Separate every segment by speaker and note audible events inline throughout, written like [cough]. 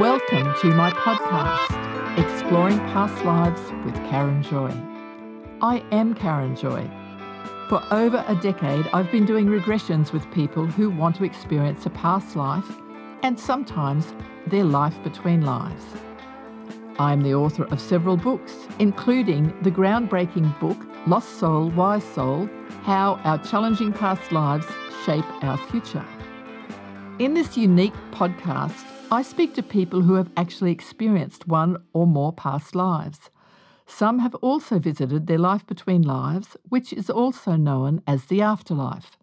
Speaker 1: Welcome to my podcast, Exploring Past Lives with Karen Joy. I am Karen Joy. For over a decade, I've been doing regressions with people who want to experience a past life and sometimes their life between lives. I'm the author of several books, including the groundbreaking book Lost Soul, Wise Soul How Our Challenging Past Lives Shape Our Future. In this unique podcast, I speak to people who have actually experienced one or more past lives. Some have also visited their life between lives, which is also known as the afterlife.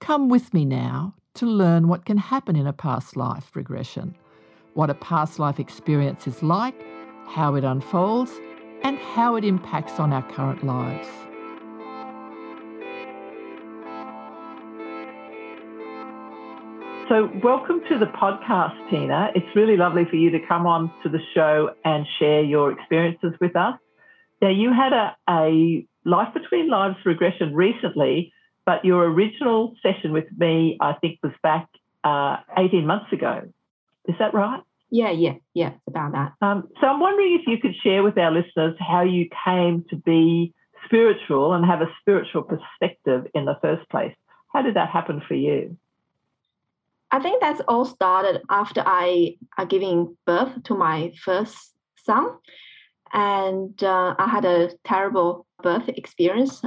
Speaker 1: Come with me now to learn what can happen in a past life regression, what a past life experience is like, how it unfolds, and how it impacts on our current lives. So, welcome to the podcast, Tina. It's really lovely for you to come on to the show and share your experiences with us. Now, you had a, a Life Between Lives regression recently, but your original session with me, I think, was back uh, 18 months ago. Is that right?
Speaker 2: Yeah, yeah, yeah, it's about that.
Speaker 1: Um, so, I'm wondering if you could share with our listeners how you came to be spiritual and have a spiritual perspective in the first place. How did that happen for you?
Speaker 2: I think that's all started after I uh, giving birth to my first son, and uh, I had a terrible birth experience.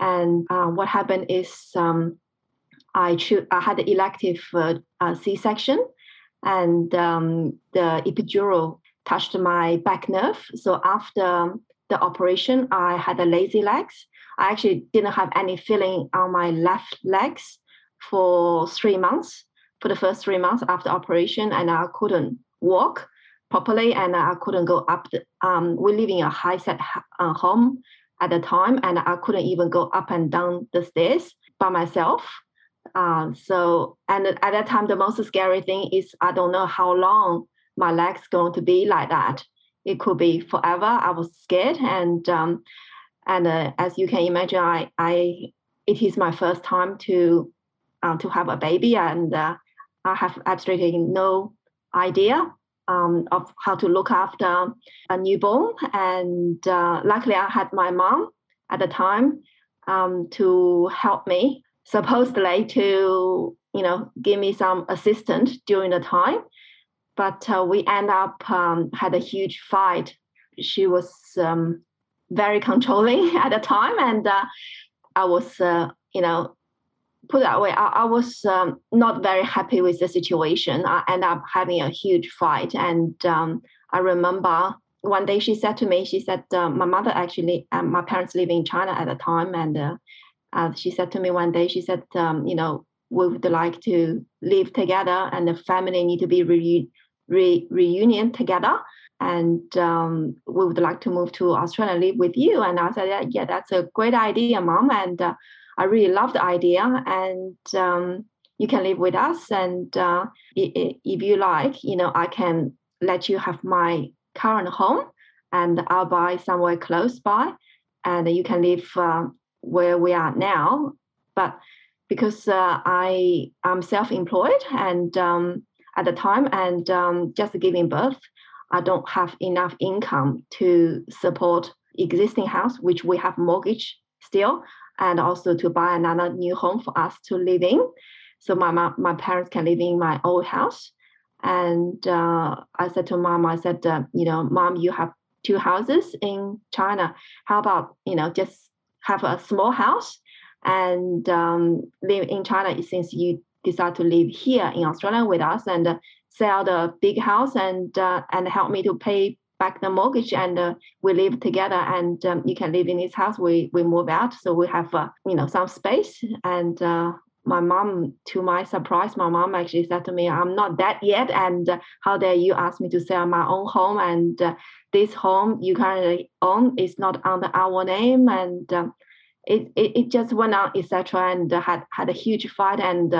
Speaker 2: And uh, what happened is um, I cho- I had an elective uh, C-section, and um, the epidural touched my back nerve. So after the operation, I had a lazy legs. I actually didn't have any feeling on my left legs for three months for the first three months after operation, and I couldn't walk properly, and I couldn't go up. The, um, we live in a high set uh, home at the time, and I couldn't even go up and down the stairs by myself. Uh, so, and at that time, the most scary thing is I don't know how long my legs going to be like that. It could be forever. I was scared, and um, and uh, as you can imagine, I I it is my first time to uh, to have a baby, and uh, I have absolutely no idea um, of how to look after a newborn. And uh, luckily, I had my mom at the time um, to help me, supposedly to you know give me some assistance during the time. But uh, we end up um, had a huge fight. She was um, very controlling [laughs] at the time, and uh, I was uh, you know put that way, I, I was um, not very happy with the situation. I ended up having a huge fight. And um, I remember one day she said to me, she said, uh, my mother actually, um, my parents living in China at the time. And uh, uh, she said to me one day, she said, um, you know, we would like to live together and the family need to be re- re- reunion together. And um, we would like to move to Australia and live with you. And I said, yeah, yeah that's a great idea, mom. And uh, I really love the idea, and um, you can live with us. And uh, if you like, you know, I can let you have my current home, and I'll buy somewhere close by, and you can live uh, where we are now. But because uh, I am self-employed and um, at the time and um, just giving birth, I don't have enough income to support existing house, which we have mortgage still and also to buy another new home for us to live in. So my mom, my parents can live in my old house. And uh, I said to mom, I said, uh, you know, mom, you have two houses in China. How about you know just have a small house and um, live in China since you decide to live here in Australia with us and uh, sell the big house and uh, and help me to pay back the mortgage and uh, we live together and um, you can live in this house. We we move out. So we have uh, you know some space. And uh, my mom to my surprise my mom actually said to me i'm not that yet. And uh, how dare you ask me to sell my own home? And uh, this home you currently own is not under our name. And um, it, it, it just went on etc and uh, had had a huge fight. And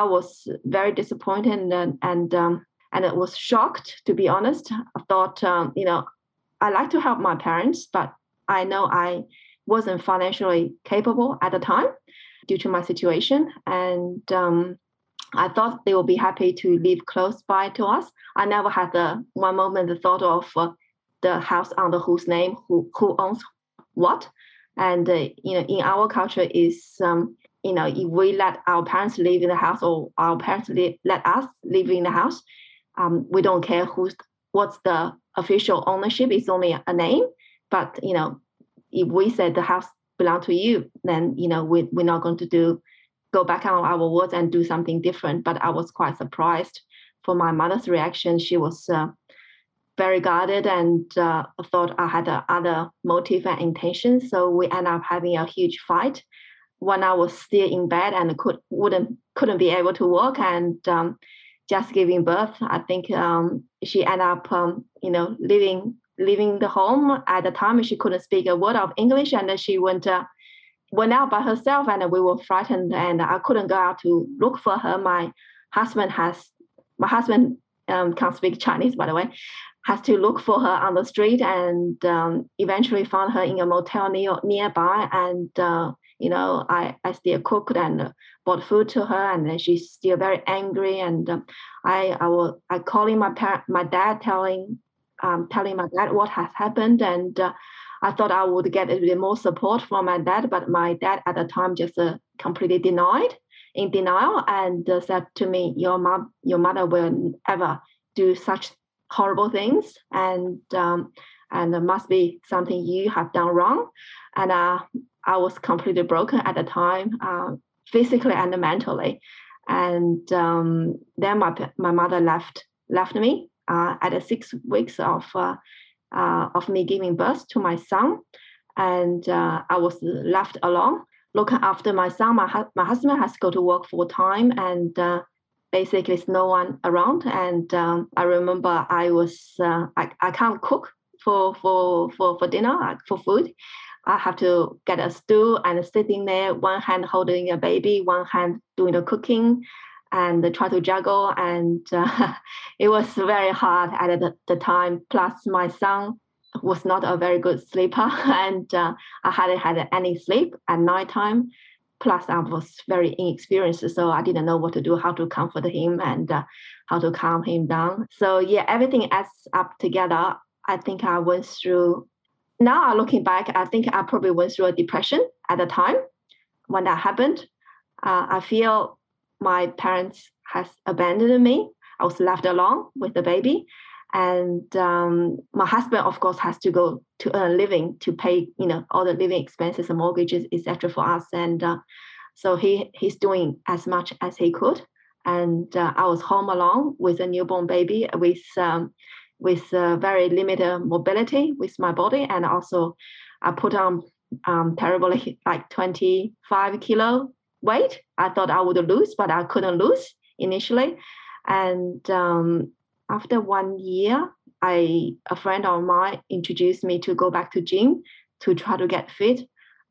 Speaker 2: i was very disappointed. And, and um, and I was shocked to be honest. I thought, um, you know, I like to help my parents, but I know I wasn't financially capable at the time due to my situation. And um, I thought they would be happy to live close by to us. I never had the one moment the thought of uh, the house under whose name, who who owns what, and uh, you know, in our culture is um, you know, if we let our parents live in the house or our parents let us live in the house, um, we don't care who's what's the official ownership. It's only a name, but you know, if we said the house belong to you, then you know we we're not going to do go back on our words and do something different. But I was quite surprised for my mother's reaction. She was uh, very guarded and uh, thought I had uh, other motive and intention. So we end up having a huge fight when I was still in bed and could wouldn't couldn't be able to walk and um, just giving birth. I think um, she ended up um, you know leaving leaving the home at the time. She couldn't speak a word of English and she went. Uh, went out by herself and we were frightened and I couldn't go out to look for her. My husband has my husband um, can't speak Chinese by the way, has to look for her on the street and um, eventually found her in a motel near, nearby and uh, you know I, I still cooked and bought food to her and then she's still very angry and um, I I will I calling my parent my dad telling um, telling my dad what has happened and uh, I thought I would get a bit more support from my dad, but my dad at the time just uh, completely denied, in denial, and uh, said to me, "Your mom, your mother will ever do such horrible things, and um, and must be something you have done wrong." And uh, I was completely broken at the time, uh, physically and mentally. And um, then my my mother left left me uh, at six weeks of uh, uh, of me giving birth to my son, and uh, I was left alone looking after my son. My, hu- my husband has to go to work full time, and uh, basically, there's no one around. And um, I remember I was I, I can't cook for for for for dinner for food. I have to get a stool and sitting there, one hand holding a baby, one hand doing the cooking and try to juggle. And uh, [laughs] it was very hard at the, the, time. Plus, my son was not a very good sleeper, [laughs] and uh, I hadn't had any sleep at nighttime. Plus, I was very inexperienced, so I didn't know what to do, how to comfort him, and uh, how to calm him down. So, yeah, everything adds up together. I think I went through. Now, looking back, I think I probably went through a depression at the time when that happened. Uh, I feel my parents has abandoned me. I was left alone with the baby, and um, my husband, of course, has to go to earn a living to pay, you know, all the living expenses and mortgages, etc., for us. And uh, so he he's doing as much as he could. And uh, I was home alone with a newborn baby with um, with uh, very limited mobility with my body, and also I put on um, terribly like 25 kilo weight. I thought I would lose, but I couldn't lose initially. And um, after one year, I a friend of mine introduced me to go back to gym to try to get fit.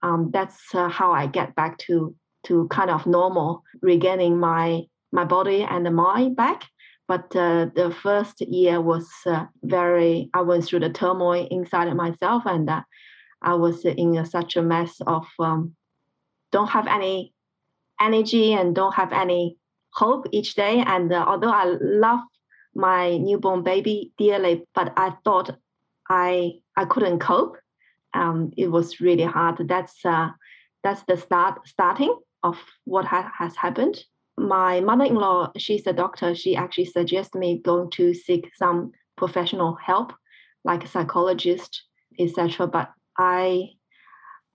Speaker 2: Um, that's uh, how I get back to to kind of normal, regaining my my body and the mind back. But uh, the first year was uh, very. I went through the turmoil inside myself, and uh, I was in such a mess of um, don't have any energy and don't have any hope each day. And uh, although I love my newborn baby dearly, but I thought I I couldn't cope. Um, it was really hard. That's uh, that's the start starting of what ha- has happened. My mother-in-law, she's a doctor. She actually suggested me going to seek some professional help, like a psychologist, etc. But I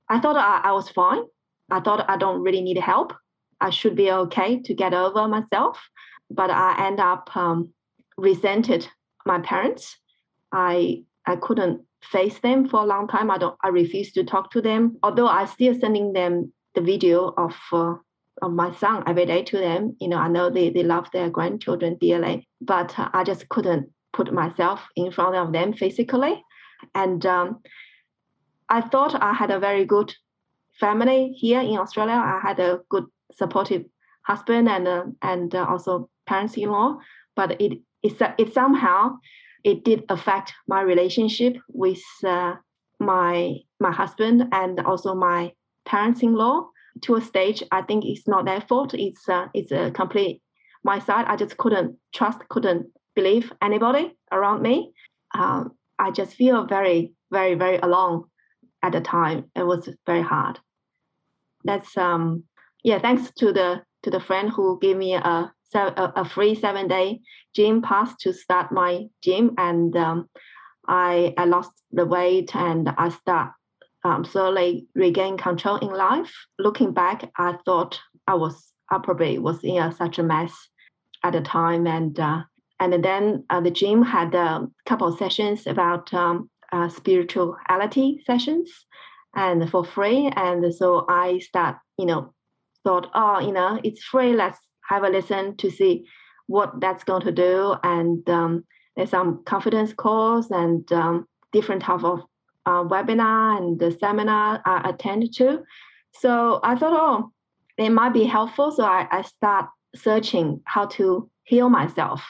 Speaker 2: I thought I, I was fine. I thought I don't really need help. I should be okay to get over myself. But I end up um, resented my parents. I I couldn't face them for a long time. I don't. I refused to talk to them. Although I still sending them the video of uh, of my son every day to them. You know, I know they they love their grandchildren dearly, but uh, I just couldn't put myself in front of them physically. And um, I thought I had a very good family here in Australia. I had a good supportive husband and uh, and uh, also parents-in-law but it it, it somehow it did affect my relationship with uh, my my husband and also my parents-in-law to a stage i think it's not their fault it's uh, it's a complete my side, I just couldn't trust, couldn't believe anybody around me. Um, I just feel very, very, very alone at the time. It was very hard. That's um yeah, thanks to the to the friend who gave me a a, a free seven day gym pass to start my gym, and um, I I lost the weight and I start um, slowly regain control in life. Looking back, I thought I was I probably was in a, such a mess at the time, and uh, and then uh, the gym had a couple of sessions about um, uh, spirituality sessions, and for free. And so I start, you know, thought, oh, you know, it's free. Let's have a listen to see what that's going to do. And um, there's some confidence course and um, different type of uh, webinar and the seminar I attended to. So I thought, oh, it might be helpful. So I, I start searching how to heal myself.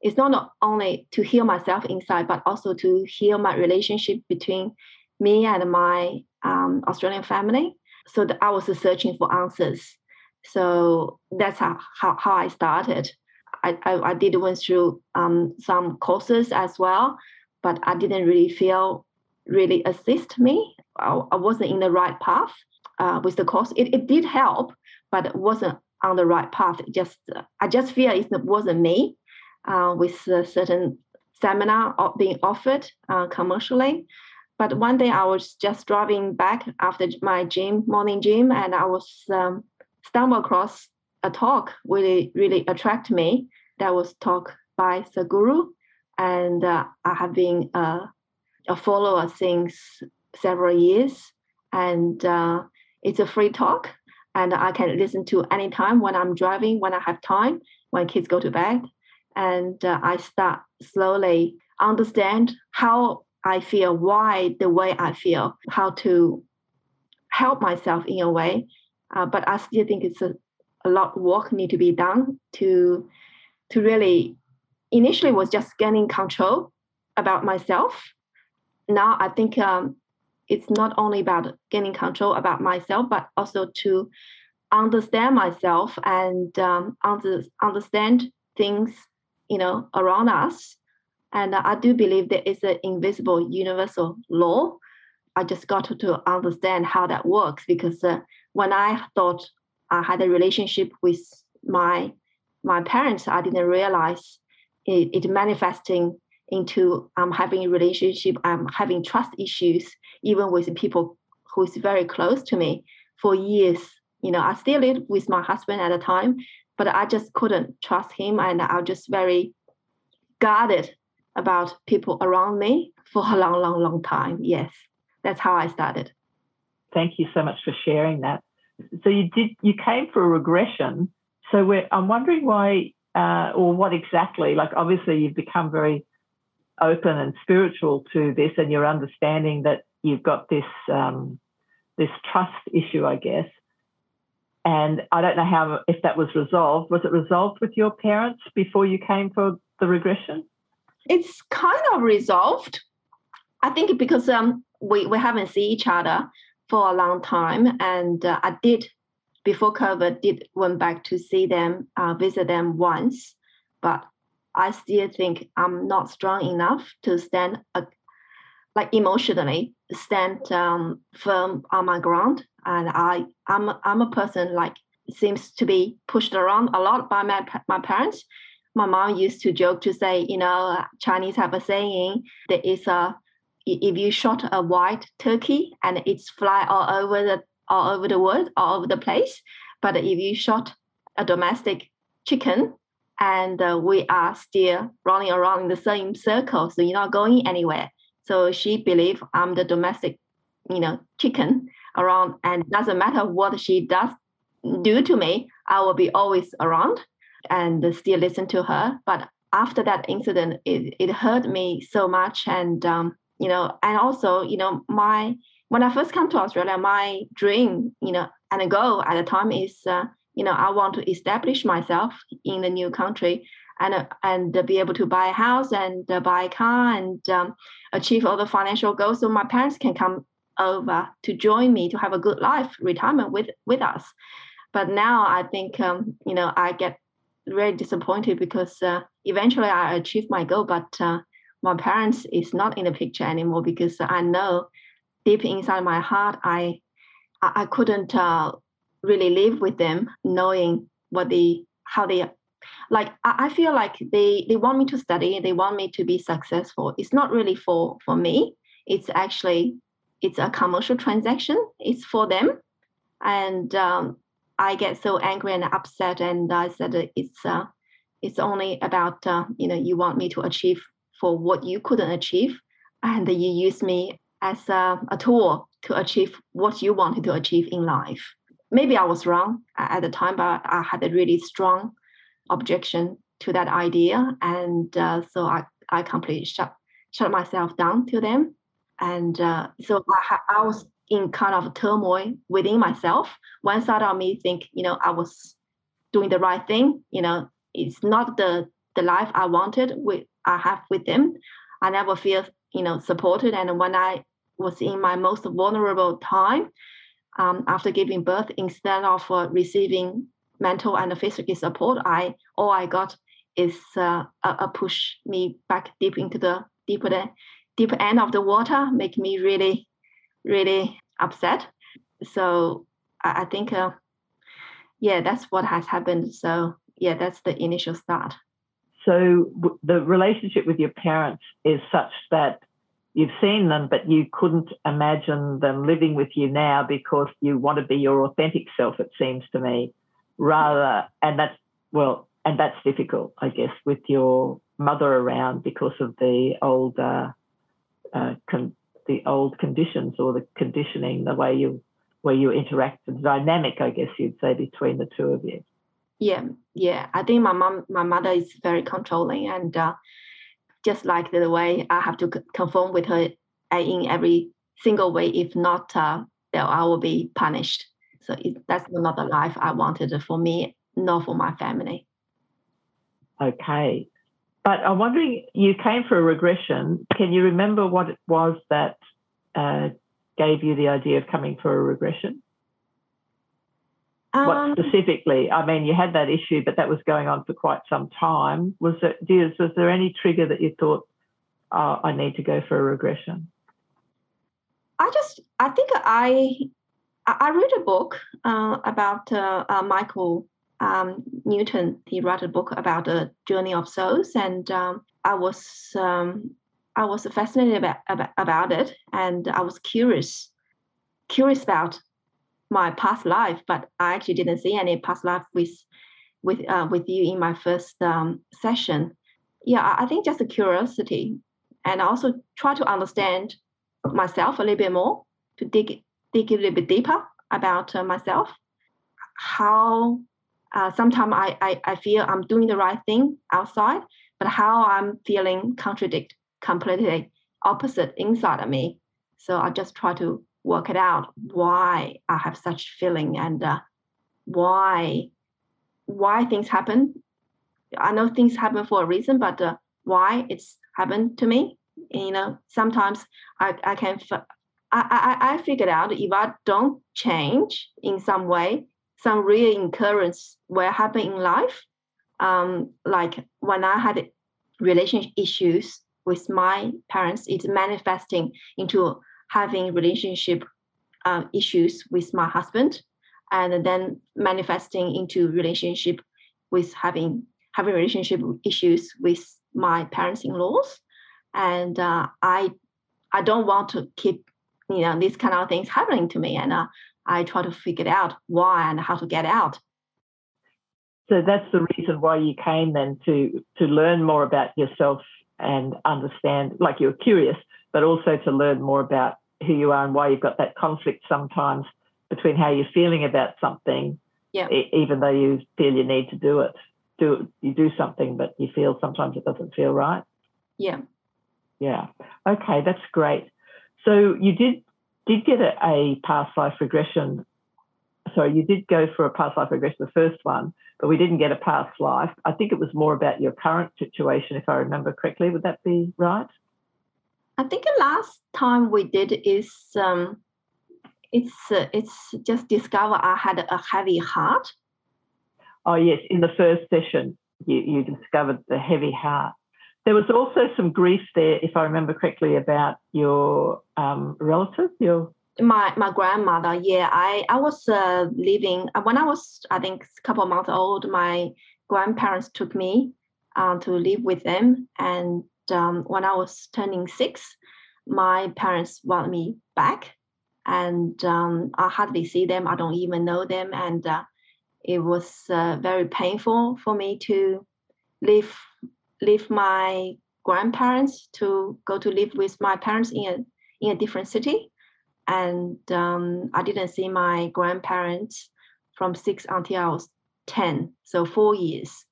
Speaker 2: It's not only to heal myself inside, but also to heal my relationship between me and my um, Australian family. So I was searching for answers. So that's how, how, how I started. I, I, I did went through um, some courses as well, but I didn't really feel really assist me. I, I wasn't in the right path uh, with the course. It, it did help, but wasn't on the right path. It just I just feel it wasn't me uh, with a certain seminar being offered uh, commercially. But one day I was just driving back after my gym morning gym, and I was um, stumbled across a talk really really attract me. That was talk by Sadhguru, and uh, I have been uh, a follower since several years, and uh, it's a free talk, and I can listen to anytime when I'm driving, when I have time, when kids go to bed, and uh, I start slowly understand how I feel, why the way I feel, how to help myself in a way. Uh, but I still think it's a, a lot of work need to be done to to really initially was just gaining control about myself. Now I think um, it's not only about gaining control about myself, but also to understand myself and um, under, understand things you know around us and I do believe there is an invisible universal law. I just got to, understand how that works because uh, when I thought I had a relationship with my my parents, I didn't realize it, it manifesting into um, having a relationship, um, having trust issues, even with people who is very close to me for years. You know, I still lived with my husband at the time, but I just couldn't trust him, and I was just very guarded about people around me for a long, long, long time. Yes, that's how I started.
Speaker 3: Thank you so much for sharing that. So you did you came for a regression. So I'm wondering why uh, or what exactly. Like obviously you've become very open and spiritual to this, and you're understanding that you've got this um, this trust issue, I guess. And I don't know how if that was resolved. Was it resolved with your parents before you came for the regression?
Speaker 2: it's kind of resolved. I think because um, we, we haven't seen each other for a long time, and uh, I did before COVID did went back to see them, uh, visit them once, but I still think I'm not strong enough to stand, uh, like emotionally, stand um, firm on my ground. And I, I'm, I'm a person like seems to be pushed around a lot by my my parents my mom used to joke to say, you know, Chinese have a saying that is a if you shot a white turkey and it's fly all over the all over the world, all over the place, but if you shot a domestic chicken and uh, we are still running around in the same circle, so you're not going anywhere. So she believe I'm the domestic, you know, chicken around, and doesn't matter what she does do to me, I will be always around and still listen to her. But after that incident, it, it hurt me so much. And, um, you know, and also, you know, my, when I first come to Australia, my dream, you know, and goal at the time is, uh, you know, I want to establish myself in the new country and uh, and be able to buy a house and uh, buy a car and um, achieve all the financial goals so my parents can come over to join me to have a good life retirement with with us. But now i think um, you know i get very disappointed because uh, eventually I achieved my goal, but uh, my parents is not in the picture anymore because I know deep inside my heart I I, couldn't uh, really live with them, knowing what they how they like. I, feel like they they want me to study, they want me to be successful. It's not really for for me. It's actually it's a commercial transaction. It's for them, and um, I get so angry and upset, and I said it's uh, it's only about uh, you know you want me to achieve for what you couldn't achieve, and you use me as a, a tool to achieve what you wanted to achieve in life. Maybe I was wrong at the time, but I had a really strong objection to that idea, and uh, so I I completely shut shut myself down to them, and uh, so I, I was in kind of turmoil within myself. One side of me think, you know, I was doing the right thing. You know, it's not the the life I wanted with I have with them. I never feel, you know, supported. And when I was in my most vulnerable time um, after giving birth, instead of uh, receiving mental and physical support, I all I got is uh, a, a, push me back deep into the deeper the deeper end of the water, make me really really upset. So I, I think, uh, yeah, that's what has happened. So yeah, that's the initial start.
Speaker 3: So the relationship with your parents is such that you've seen them, but you couldn't imagine them living with you now because you want to be your authentic self. It seems to me, rather, and that's well, and that's difficult, I guess, with your mother around because of the old uh, uh, con- the old conditions or the conditioning, the way you where you interact, the dynamic, I guess you'd say, between the two of you.
Speaker 2: Yeah, yeah. I think my mom, my mother is very controlling, and uh, just like the way I have to conform with her uh, in every single way. If not, uh, then I will be punished. So it, that's not the life I wanted for me, nor for my family.
Speaker 3: Okay. But I'm wondering, you came for a regression. Can you remember what it was that uh, gave you the idea of coming for a regression? Um, what specifically? I mean, you had that issue, but that was going on for quite some time. Was it? Was there any trigger that you thought, oh, I need to go for a regression?
Speaker 2: I just, I think I, I read a book uh, about uh, uh, Michael um, Newton, he wrote a book about the journey of souls, and um, I was um, I was fascinated about, about, about it, and I was curious curious about my past life, but I actually didn't see any past life with with uh, with you in my first um, session. Yeah, I think just a curiosity, and also try to understand myself a little bit more, to dig dig a little bit deeper about uh, myself, how uh, sometimes I, I, I feel I'm doing the right thing outside, but how I'm feeling contradict completely opposite inside of me. So I just try to work it out why I have such feeling and uh, why why things happen. I know things happen for a reason, but uh, why it's happened to me, you know, sometimes I, I can f- I, I, I figured out if I don't change in some way, some real occurrence will happen in life. Um, like when I had relationship issues with my parents, it's manifesting into having relationship uh, issues with my husband, and then manifesting into relationship with having having relationship issues with my parents-in-laws, and uh, I I don't want to keep you know these kind of things happening to me, and uh, I try to figure out why and how to get out.
Speaker 3: So that's the reason why you came then to to learn more about yourself and understand, like you're curious, but also to learn more about who you are and why you've got that conflict sometimes between how you're feeling about something,
Speaker 2: yeah.
Speaker 3: E- even though you feel you need to do it. Do you do something, but you feel sometimes it doesn't feel right.
Speaker 2: Yeah.
Speaker 3: Yeah. Okay, that's great. So you did did get a, a past life regression. Sorry, you did go for a past life regression, the first one, but we didn't get a past life. I think it was more about your current situation, if I remember correctly. Would that be right?
Speaker 2: I think the last time we did is um, it's uh, it's just discover I had a heavy heart.
Speaker 3: Oh yes, in the first session, you, you discovered the heavy heart. There was also some grief there, if I remember correctly, about your um, relative, your
Speaker 2: my my grandmother. Yeah, I I was uh, living uh, when I was I think a couple months old. My grandparents took me um, to live with them, and um, when I was turning six, my parents want me back, and um, I hardly see them. I don't even know them, and uh, it was uh, very painful for me to leave leave my grandparents to go to live with my parents in a in a different city and um, I didn't see my grandparents from six until I was ten, so four years.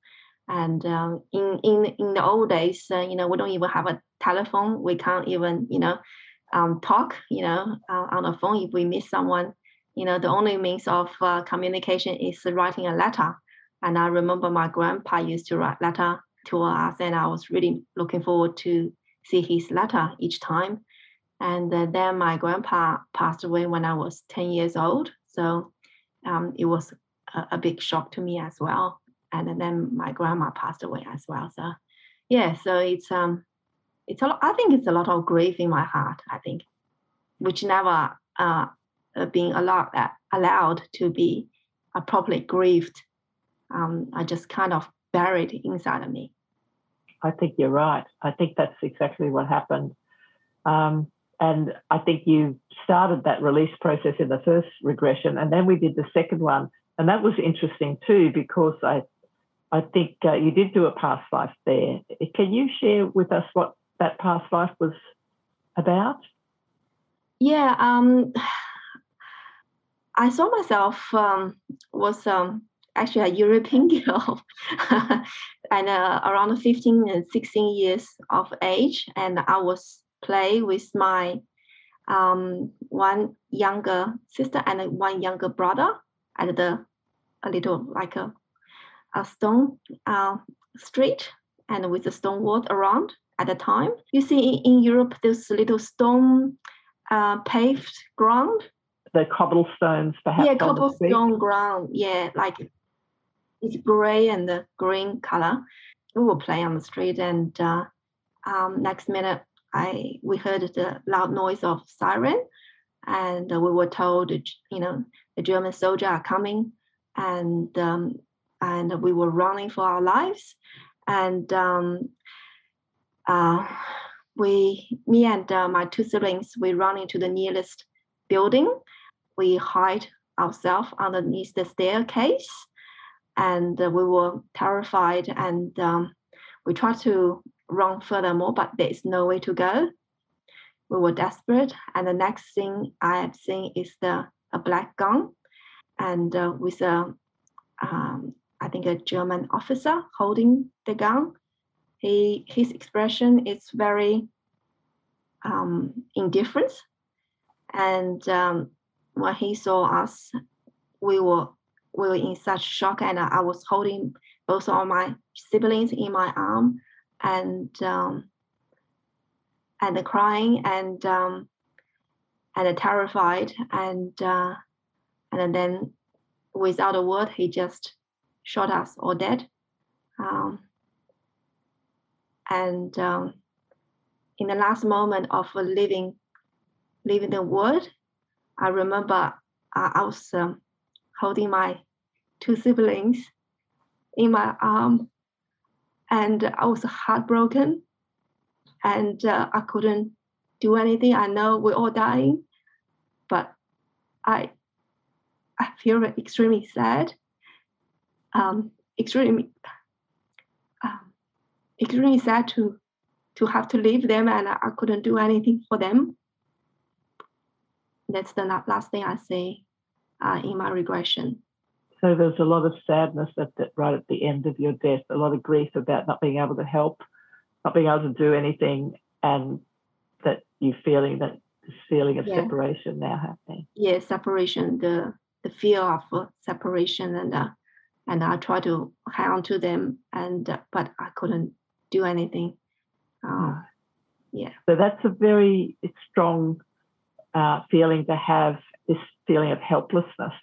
Speaker 2: And um, in in in the old days, uh, you know, we don't even have a telephone. We can't even, you know, um, talk, you know, uh, on the phone. If we miss someone, you know, the only means of uh, communication is writing a letter. And I remember my grandpa used to write letter to us, and I was really looking forward to see his letter each time. And then my grandpa passed away when I was 10 years old. So um, it was a, a, big shock to me as well. And then my grandma passed away as well. So yeah, so it's um it's a lot, I think it's a lot of grief in my heart, I think, which never uh, uh being allowed uh, allowed to be properly grieved. Um, I just kind of buried inside of me.
Speaker 3: I think you're right. I think that's exactly what happened. Um, and I think you started that release process in the first regression, and then we did the second one, and that was interesting too because I, I think uh, you did do a past life there. Can you share with us what that past life was about?
Speaker 2: Yeah, um, I saw myself um, was um, actually a European [laughs] girl, [laughs] and uh, around 15 and 16 years of age, and I was play with my um, one younger sister and one younger brother at the a little like a, a stone uh, street and with a stone wall around at the time. You see in, Europe, there's little stone uh, paved ground.
Speaker 3: The cobblestones, perhaps.
Speaker 2: Yeah, cobblestone ground. Yeah, like it's gray and the green color. We will play on the street, and uh, um, next minute I we heard the loud noise of siren, and we were told, you know, the German soldier are coming, and um, and we were running for our lives, and um, uh, we, me and uh, my two siblings, we run into the nearest building. We hide ourselves underneath the staircase, and uh, we were terrified, and um, we tried to run furthermore, but there is no way to go. We were desperate, and the next thing I have seen is the a black gun, and uh, with a, um, I think a German officer holding the gun. He his expression is very um, indifferent, and um, when he saw us, we were we were in such shock, and I was holding both of my siblings in my arm and um, and crying and um, and terrified and uh, and then without a word he just shot us all dead um, and um, in the last moment of leaving leaving the world i remember i was um, holding my two siblings in my arm and I was heartbroken, and uh, I couldn't do anything. I know we're all dying, but I I feel extremely sad, um, extremely um, extremely sad to to have to leave them, and I, I couldn't do anything for them. That's the last thing I say uh, in my regression.
Speaker 3: So there's a lot of sadness at the, right at the end of your death, a lot of grief about not being able to help, not being able to do anything, and that you feeling that this feeling of yeah. separation now happening.
Speaker 2: Yeah, separation, the the fear of uh, separation, and uh, and I tried to hang on to them, and uh, but I couldn't do anything. Uh, yeah.
Speaker 3: So that's a very strong uh, feeling to have. This feeling of helplessness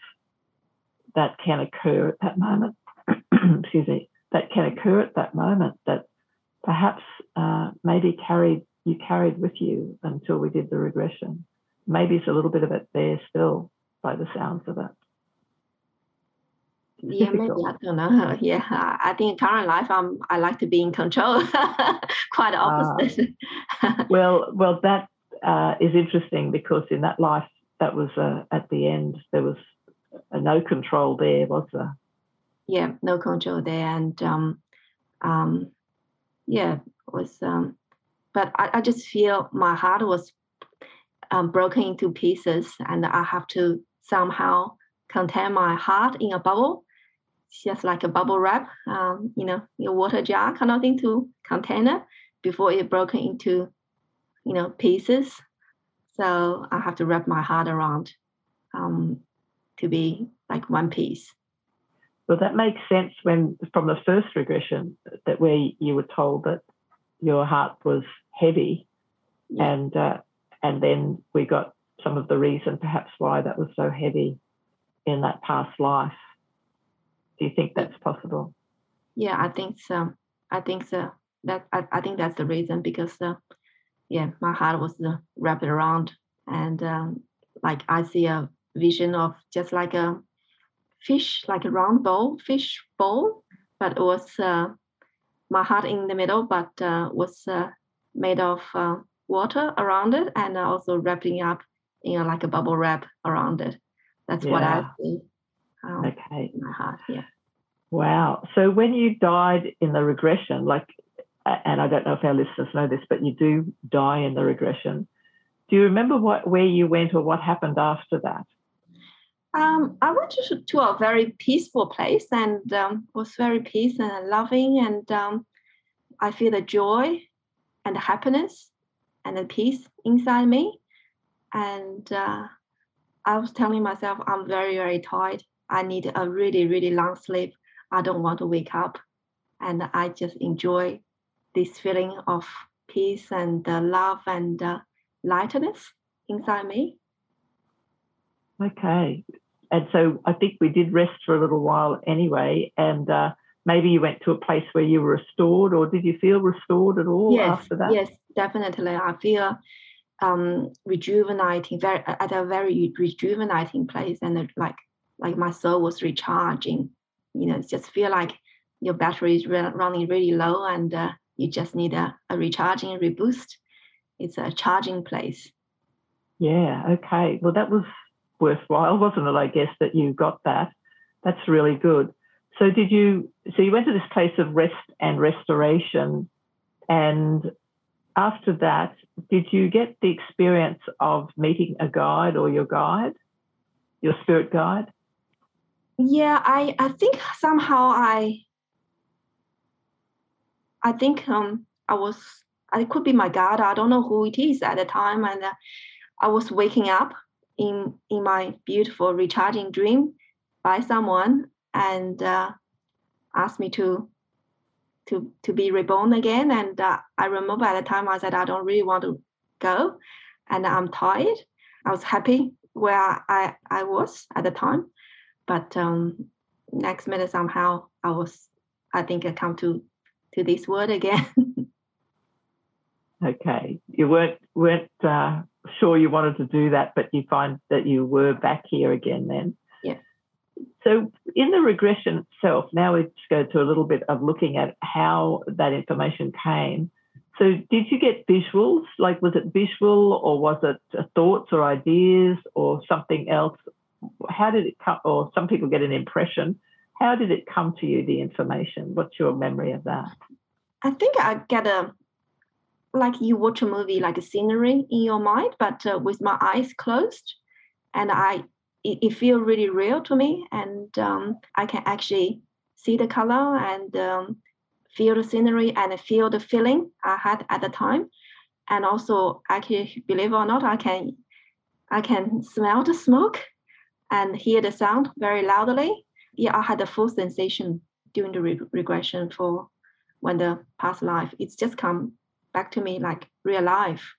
Speaker 3: that can occur at that moment. [clears throat] excuse me, that can occur at that moment that perhaps uh, maybe carried you carried with you until we did the regression. Maybe it's a little bit of it there still by the sounds of it.
Speaker 2: Yeah, maybe I don't know. Yeah, I think current life, I'm I like to be in control. [laughs] Quite ah. opposite.
Speaker 3: Uh, [laughs] well, well, that uh, is interesting because in that life, that was uh, at the end there was no control there, was there?
Speaker 2: Yeah, no control there, and um, um, yeah, was um, but I, I just feel my heart was um, broken into pieces, and I have to somehow contain my heart in a bubble, just like a bubble wrap, um, you know, a water jar kind of thing to contain it before it broken into, you know, pieces. So I have to wrap my heart around um, to be like one piece.
Speaker 3: Well, that makes sense when from the first regression that where you were told that your heart was heavy, yeah. and uh, and then we got some of the reason perhaps why that was so heavy in that past life. Do you think that's possible?
Speaker 2: Yeah, I think so. I think so. That I, I think that's the reason because uh, yeah, my heart was uh, wrapped around, and um, like I see a vision of just like a fish, like a round bowl, fish bowl, but it was uh, my heart in the middle, but uh, was uh, made of uh, water around it and also wrapping up you know, like a bubble wrap around it. That's yeah. what I see. Um, okay. my heart, yeah.
Speaker 3: Wow. So when you died in the regression, like, and I don't know if our listeners know this, but you do die in the regression. Do you remember what where you went or what happened after that?
Speaker 2: Um, I went to, to a very peaceful place and um, was very peace and loving, and um, I feel the joy and the happiness and the peace inside me. And uh, I was telling myself, I'm very, very tired. I need a really, really long sleep. I don't want to wake up. And I just enjoy this feeling of peace and uh, love and uh, lightness inside me.
Speaker 3: Okay. And so I think we did rest for a little while anyway. And uh, maybe you went to a place where you were restored, or did you feel restored at all
Speaker 2: yes,
Speaker 3: after that?
Speaker 2: Yes, definitely. I feel um, rejuvenating, very at a very rejuvenating place, and like like my soul was recharging. You know, just feel like your battery is re- running really low, and uh, you just need a, a recharging reboost. It's a charging place.
Speaker 3: Yeah. Okay. Well, that was worthwhile, wasn't it? I guess that you got that. That's really good. So did you? So you went to this place of rest and restoration, and after that, did you get the experience of meeting a guide or your guide, your spirit guide?
Speaker 2: Yeah, I I think somehow I I think um I was I could be my god I don't know who it is at the time, and uh, I was waking up in in my beautiful recharging dream by someone and uh, asked me to to to be reborn again and uh, i remember at the time i said i don't really want to go and i'm tired. I was happy where i i was at the time but um next minute somehow i was i think i come to to this word again [laughs]
Speaker 3: okay you weren't weren't uh, sure you wanted to do that, but you find that you were back here again then.
Speaker 2: Yeah.
Speaker 3: So in the regression itself, now we just go to a little bit of looking at how that information came. So did you get visuals? Like was it visual or was it thoughts or ideas or something else? How did it come? Or some people get an impression. How did it come to you, the information? What's your memory of that?
Speaker 2: I think I get a like you watch a movie like a scenery in your mind, but uh, with my eyes closed, and I it, it feels really real to me, and um, I can actually see the color and um, feel the scenery and feel the feeling I had at the time, and also I can believe or not, I can I can smell the smoke and hear the sound very loudly. Yeah, I had the full sensation during the re- regression for when the past life. It's just come back to me like real life.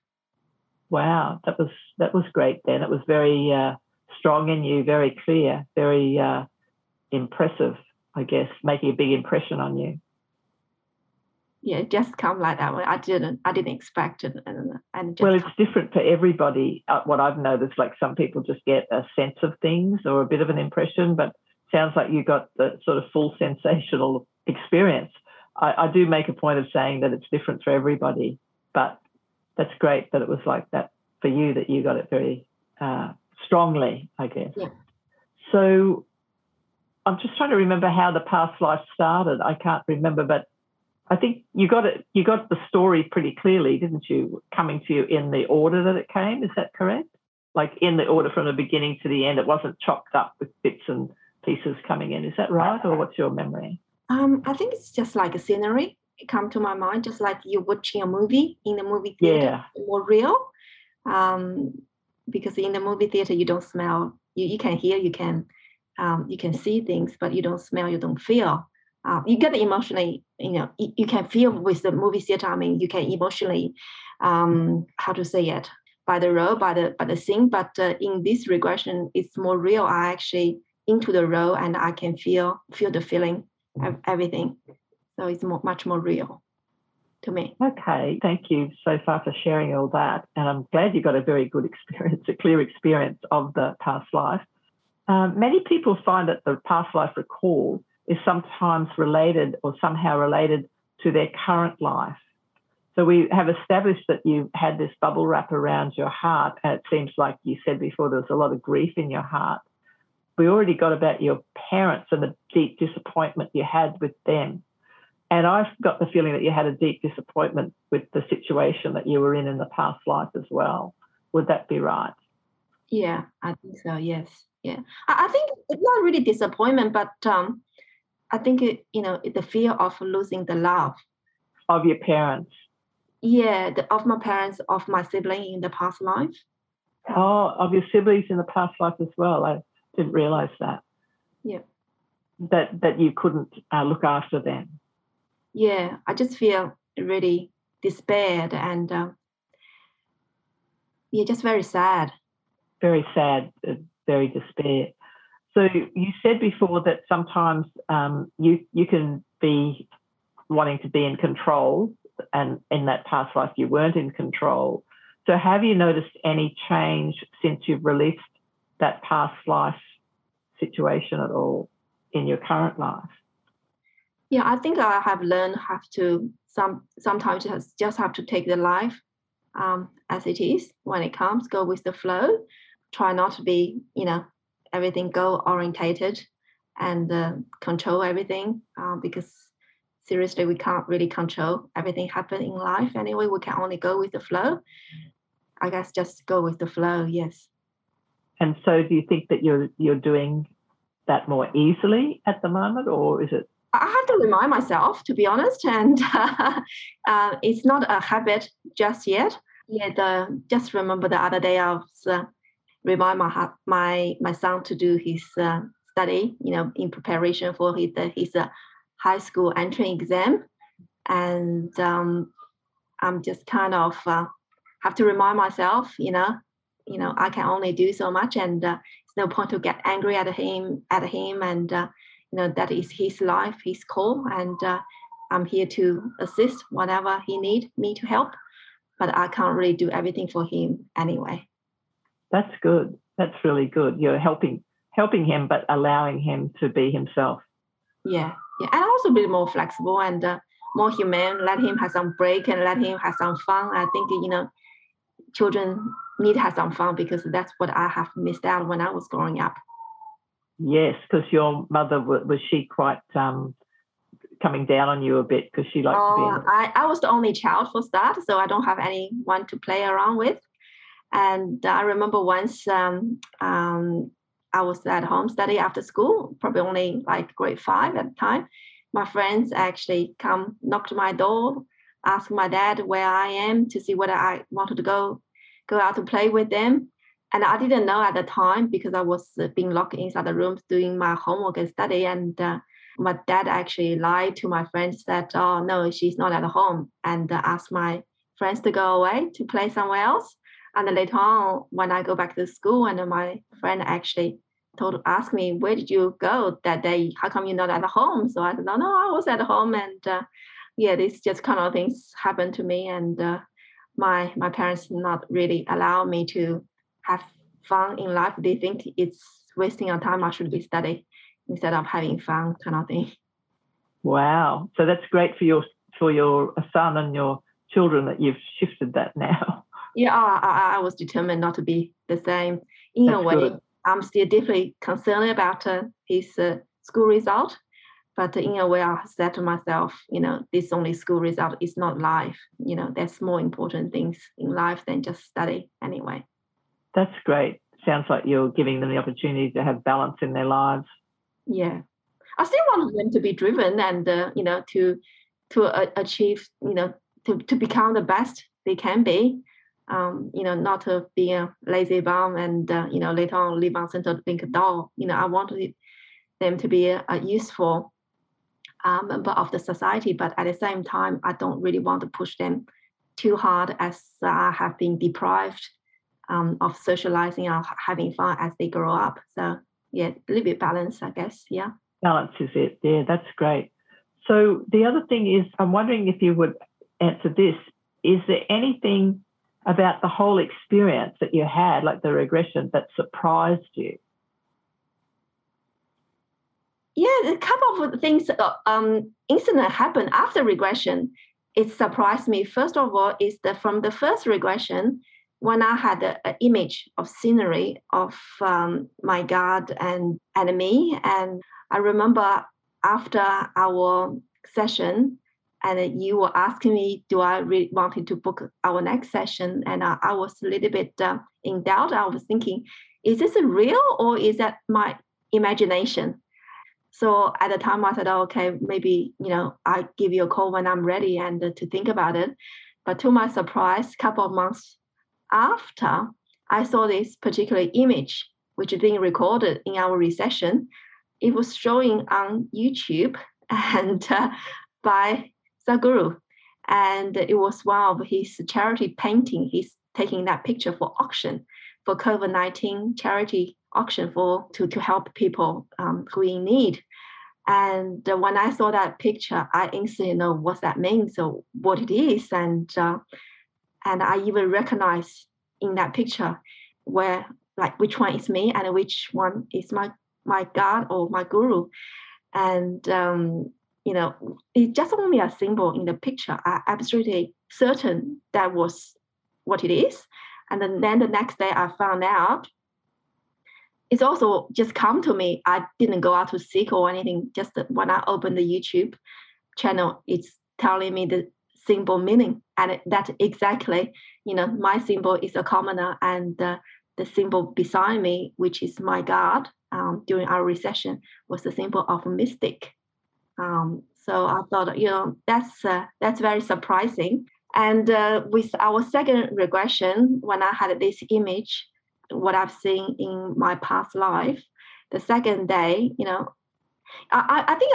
Speaker 3: Wow, that was that was great. Then it was very uh, strong in you, very clear, very uh, impressive. I guess, making a big impression on you.
Speaker 2: Yeah, it just come like that. I didn't, I didn't expect it, and, and
Speaker 3: well, it's different for everybody. Uh, what I've noticed, like some people just get a sense of things or a bit of an impression, but sounds like you got the sort of full sensational experience. I, I do make a point of saying that it's different for everybody, but that's great that it was like that for you. That you got it very uh, strongly, I guess.
Speaker 2: Yeah.
Speaker 3: So I'm just trying to remember how the past life started. I can't remember, but I think you got it. You got the story pretty clearly, didn't you? Coming to you in the order that it came. Is that correct? Like in the order from the beginning to the end. It wasn't chopped up with bits and pieces coming in. Is that right, or what's your memory?
Speaker 2: Um, I think it's just like a scenery. It come to my mind, just like you're watching a movie in the movie theater,
Speaker 3: yeah.
Speaker 2: more real. Um, because in the movie theater, you don't smell. You, you can hear, you can um, you can see things, but you don't smell, you don't feel. Uh, you get emotionally, you know, you, you, can feel with the movie theater. I mean, you can emotionally, um, how to say it, by the role, by the by the scene. But uh, in this regression, it's more real. I actually into the role and I can feel feel the feeling of everything. So it's more, much more real to me.
Speaker 3: Okay, thank you so far for sharing all that, and I'm glad you got a very good [laughs] experience, a clear experience of the past life. Um, many people find that the past life recall is sometimes related or somehow related to their current life. So we have established that you had this bubble wrap around your heart, and it seems like you said before there was a lot of grief in your heart. We already got about your parents and the deep disappointment you had with them. And I've got the feeling that you had a deep disappointment with the situation that you were in in the past life as well. Would that be right?
Speaker 2: Yeah, I think so. Yes. Yeah. I, think it's not really disappointment, but um, I think it, you know the fear of losing the love
Speaker 3: of your parents.
Speaker 2: Yeah, the, of my parents, of my sibling in the past life.
Speaker 3: Oh, of your siblings in the past life as well. I didn't realize that.
Speaker 2: Yeah.
Speaker 3: That that you couldn't uh, look after them.
Speaker 2: Yeah, I just feel really despaired and uh, yeah, just very sad.
Speaker 3: Very sad, uh, very despair. So you said before that sometimes um, you you can be wanting to be in control, and in that past life you weren't in control. So have you noticed any change since you've released that past life situation at all in your current life?
Speaker 2: Yeah, I think I have learned have to some sometimes just just have to take the life um, as it is when it comes, go with the flow. Try not to be, you know, everything goal orientated and uh, control everything uh, because seriously we can't really control everything happen in life anyway. We can only go with the flow. I guess just go with the flow yes.
Speaker 3: And so do you think that you're you're doing that more easily at the moment or is it
Speaker 2: I have to remind myself, to be honest, and [laughs] uh, uh, it's not a habit just yet. Yeah, the, just remember the other day I was uh, remind my my my son to do his uh, study, you know, in preparation for his uh, his uh, high school entry exam, and um, I'm just kind of uh, have to remind myself, you know, you know, I can only do so much, and uh, it's no point to get angry at him at him, and uh, you know that is his life, his call, and I'm here to assist whatever he need me to help, but I can't really do everything for him anyway.
Speaker 3: That's good. That's really good. You're helping helping him, but allowing him to be himself.
Speaker 2: Yeah, yeah, and also be more flexible and uh, more humane. Let him have some break and let him have some fun. I think you know, children need to have some fun because that's what I have missed out when I was growing up.
Speaker 3: Yes, because your mother was she quite um, coming down on you a bit because she liked
Speaker 2: oh,
Speaker 3: to be. In-
Speaker 2: I I was the only child for start, so I don't have anyone to play around with. And I remember once um, um, I was at home study after school, probably only like grade five at the time. My friends actually come knocked my door, ask my dad where I am to see whether I wanted to go go out to play with them. And I didn't know at the time because I was uh, being locked inside the room doing my homework and study. And uh, my dad actually lied to my friends that, oh, no, she's not at home, and uh, asked my friends to go away to play somewhere else. And then later on, when I go back to school, and my friend actually told ask me where did you go that day? How come you're not at home? So I said, no, no, I was at home, and uh, yeah, this just kind of things happened to me, and uh, my my parents not really allow me to have fun in life. They think it's wasting your time. I should be studying instead of having fun, kind of thing.
Speaker 3: Wow, so that's great for your for your son and your children that you've shifted that now.
Speaker 2: Yeah, I, I was determined not to be the same. In that's a way, good. I'm still deeply concerned about uh, his uh, school result. But in a way, I said to myself, you know, this only school result is not life. You know, there's more important things in life than just study anyway.
Speaker 3: That's great. Sounds like you're giving them the opportunity to have balance in their lives.
Speaker 2: Yeah, I still want them to be driven and uh, you know to to uh, achieve you know to to become the best they can be um, you know, not to be a lazy bum and, uh, you know, later on live on Centrelink doll. You know, I want them to be a, a useful uh, member of the society, but at the same time, I don't really want to push them too hard as I have been deprived um, of socializing or having fun as they grow up. So, yeah, a little bit balance, I guess. Yeah.
Speaker 3: Balance is it. Yeah, that's great. So, the other thing is, I'm wondering if you would answer this. Is there anything about the whole experience that you had, like the regression, that surprised you?
Speaker 2: Yeah, a couple of things, uh, um, incident happened after regression. It surprised me. First of all, is that from the first regression, when I had an image of scenery of um, my God and, me, and I remember after our session, and you were asking me, do I really wanted to book our next session? And I, I was a little bit uh, in doubt. I was thinking, is this real or is that my imagination? So at the time, I said, oh, okay, maybe you know I give you a call when I'm ready and uh, to think about it. But to my surprise, a couple of months after, I saw this particular image, which is being recorded in our recession. It was showing on YouTube [laughs] and uh, by Sadhguru. And it was one of his charity painting. He's taking that picture for auction for COVID-19 charity auction for to, to help people um, who in need. And uh, when I saw that picture, I instantly know what that means, so what it is, and uh, and I even recognize in that picture where like which one is me and which one is my my God or my guru, and um, you know, it's just only a symbol in the picture. I absolutely certain that was what it is. And then, then the next day I found out it's also just come to me. I didn't go out to seek or anything. Just when I opened the YouTube channel, it's telling me the symbol meaning. And that exactly, you know, my symbol is a commoner and uh, the symbol beside me, which is my God um, during our recession, was the symbol of mystic. Um, so I thought, you know, that's uh, that's very surprising. And uh, with our second regression, when I had this image, what I've seen in my past life, the second day, you know, I, I think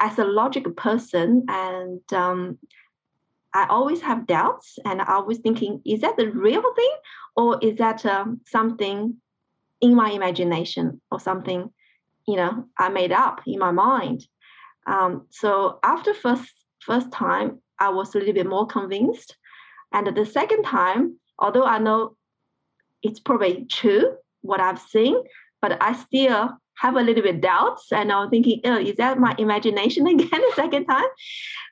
Speaker 2: as a logical person, and um, I always have doubts, and I was thinking, is that the real thing, or is that um, something in my imagination, or something, you know, I made up in my mind? Um, so after first first time, I was a little bit more convinced, and the second time, although I know it's probably true what I've seen, but I still have a little bit doubts, and I'm thinking, oh, is that my imagination [laughs] again the second time?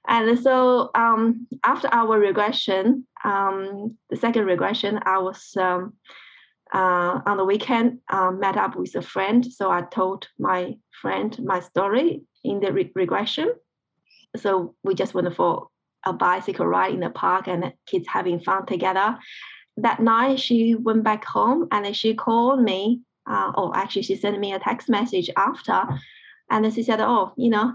Speaker 2: And so um, after our regression, um, the second regression, I was um, uh, on the weekend uh, met up with a friend. So I told my friend my story in the re- regression. So we just went for a bicycle ride in the park and kids having fun together. That night, she went back home and she called me. Uh, oh, actually, she sent me a text message after. And she said, Oh, you know,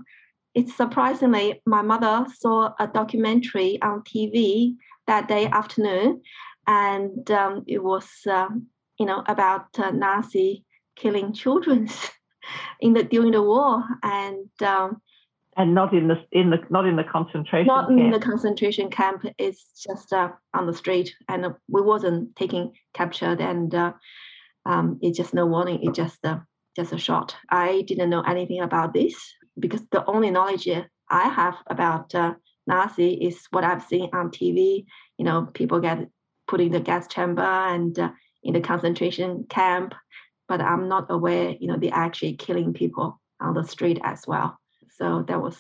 Speaker 2: it's surprisingly, my mother saw a documentary on TV that day afternoon. And um, it was, uh, you know, about uh, Nazi killing children. [laughs] in the during the war and um,
Speaker 3: and not in the in the not in the concentration
Speaker 2: not
Speaker 3: camp.
Speaker 2: in the concentration camp it's just uh, on the street and uh, we wasn't taking captured and uh, um, it's just no warning it just uh, just a shot. I didn't know anything about this because the only knowledge I have about uh, Nazi is what I've seen on TV. You know, people get put in the gas chamber and uh, in the concentration camp, but I'm not aware, you know, they're actually killing people on the street as well. So that was,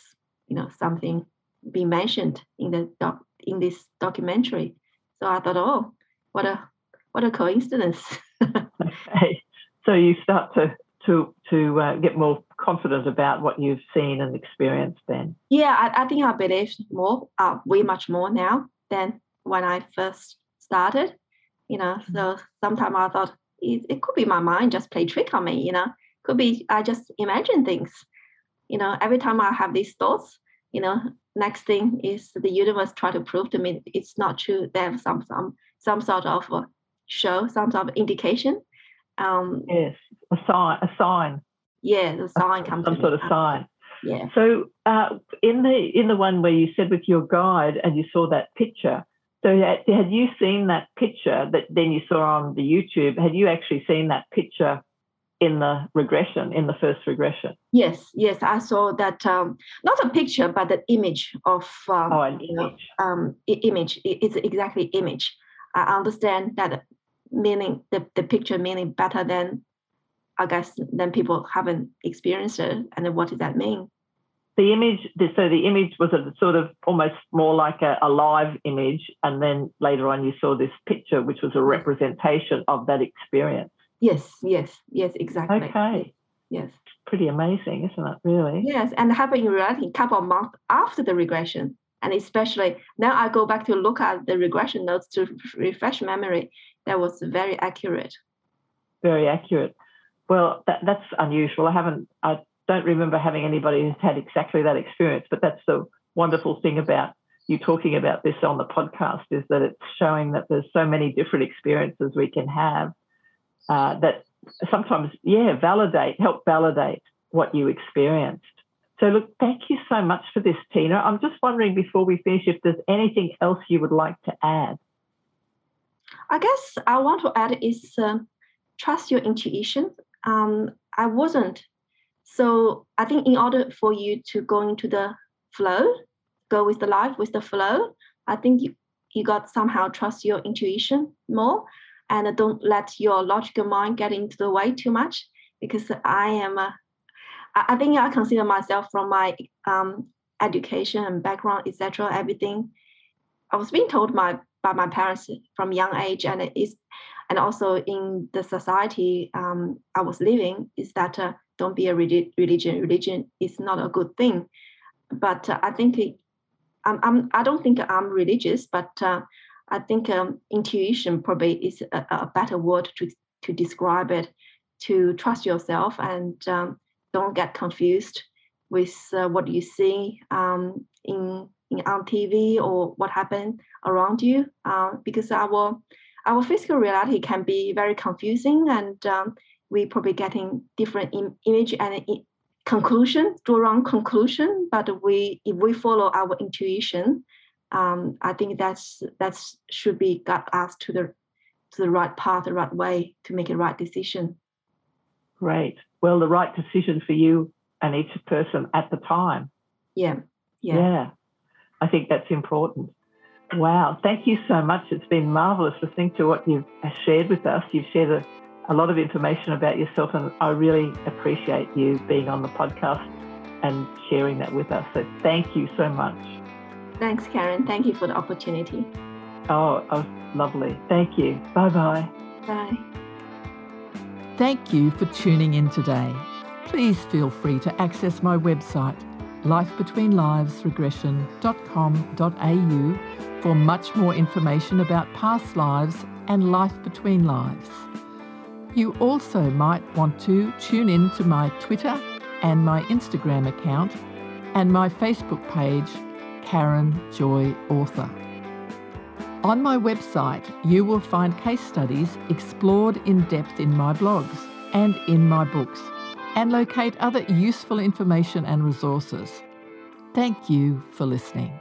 Speaker 2: you know, something being mentioned in the doc, in this documentary. So I thought, oh, what a what a coincidence. [laughs]
Speaker 3: okay. So you start to to to uh, get more confident about what you've seen and experienced then?
Speaker 2: Yeah, I, I think I believe more, uh, way much more now than when I first started. You know, mm-hmm. so sometimes I thought it, it could be my mind just play trick on me. You know, could be I just imagine things. You know, every time I have these thoughts, you know, next thing is the universe try to prove to me it's not true. They have some some some sort of show, some sort of indication.
Speaker 3: Um, yes, a sign, a sign.
Speaker 2: Yeah, the sign comes.
Speaker 3: Some sort of sign.
Speaker 2: Yeah.
Speaker 3: So uh, in the in the one where you said with your guide and you saw that picture, so had, you seen that picture that then you saw on the YouTube? Had you actually seen that picture in the regression, in the first regression?
Speaker 2: Yes, yes, I saw that. Um, not a picture, but the image of. Um,
Speaker 3: oh, an image.
Speaker 2: um, image. It's exactly image. I understand that meaning the, the picture meaning better than I guess than people haven't experienced it. And what does that mean?
Speaker 3: The image, so the image was a sort of almost more like a, a live image, and then later on you saw this picture, which was a representation of that experience.
Speaker 2: Yes, yes, yes, exactly.
Speaker 3: Okay.
Speaker 2: Yes.
Speaker 3: Pretty amazing, isn't it? Really?
Speaker 2: Yes, and happened in reality a couple of months after the regression. And especially now I go back to look at the regression notes to refresh memory. That was very accurate.
Speaker 3: Very accurate. Well, that, that's unusual. I haven't, I don't remember having anybody who's had exactly that experience, but that's the wonderful thing about you talking about this on the podcast is that it's showing that there's so many different experiences we can have uh, that sometimes, yeah, validate, help validate what you experienced. So, look, thank you so much for this, Tina. I'm just wondering before we finish if there's anything else you would like to add.
Speaker 2: I guess I want to add is uh, trust your intuition um, I wasn't. So I think in order for you to go into the flow, go with the life, with the flow, I think you, you got somehow trust your intuition more and don't let your logical mind get into the way too much because I am a, I think I consider myself from my um, education and background, etc. Everything I was being told my by my parents from young age, and is and also in the society um, I was living is that uh, don't be a religion. Religion is not a good thing. But uh, I think I'm, I'm, I don't think I'm religious, but uh, I think um, intuition probably is a, a, better word to, to describe it. To trust yourself and um, don't get confused with uh, what you see um, in, in on TV or what happened around you, uh, because our our physical reality can be very confusing and um, we probably getting different Im- image and I- conclusion, draw wrong conclusion. But we, if we follow our intuition, um, I think that's that's should be got us to the to the right path, the right way to make a right decision.
Speaker 3: Great. Well, the right decision for you and each person at the time.
Speaker 2: Yeah. Yeah.
Speaker 3: Yeah. I think that's important. Wow, thank you so much. It's been marvelous listening to what you've shared with us. You've shared a, a lot of information about yourself, and I really appreciate you being on the podcast and sharing that with us. So thank you so much.
Speaker 2: Thanks, Karen. Thank you for the opportunity.
Speaker 3: Oh, oh lovely. Thank you. Bye-bye.
Speaker 2: Bye.
Speaker 1: Thank you for tuning in today. Please feel free to access my website, lifebetweenlivesregression.com.au for much more information about past lives and life between lives. You also might want to tune in to my Twitter and my Instagram account and my Facebook page, Karen Joy Author. On my website, you will find case studies explored in depth in my blogs and in my books, and locate other useful information and resources. Thank you for listening.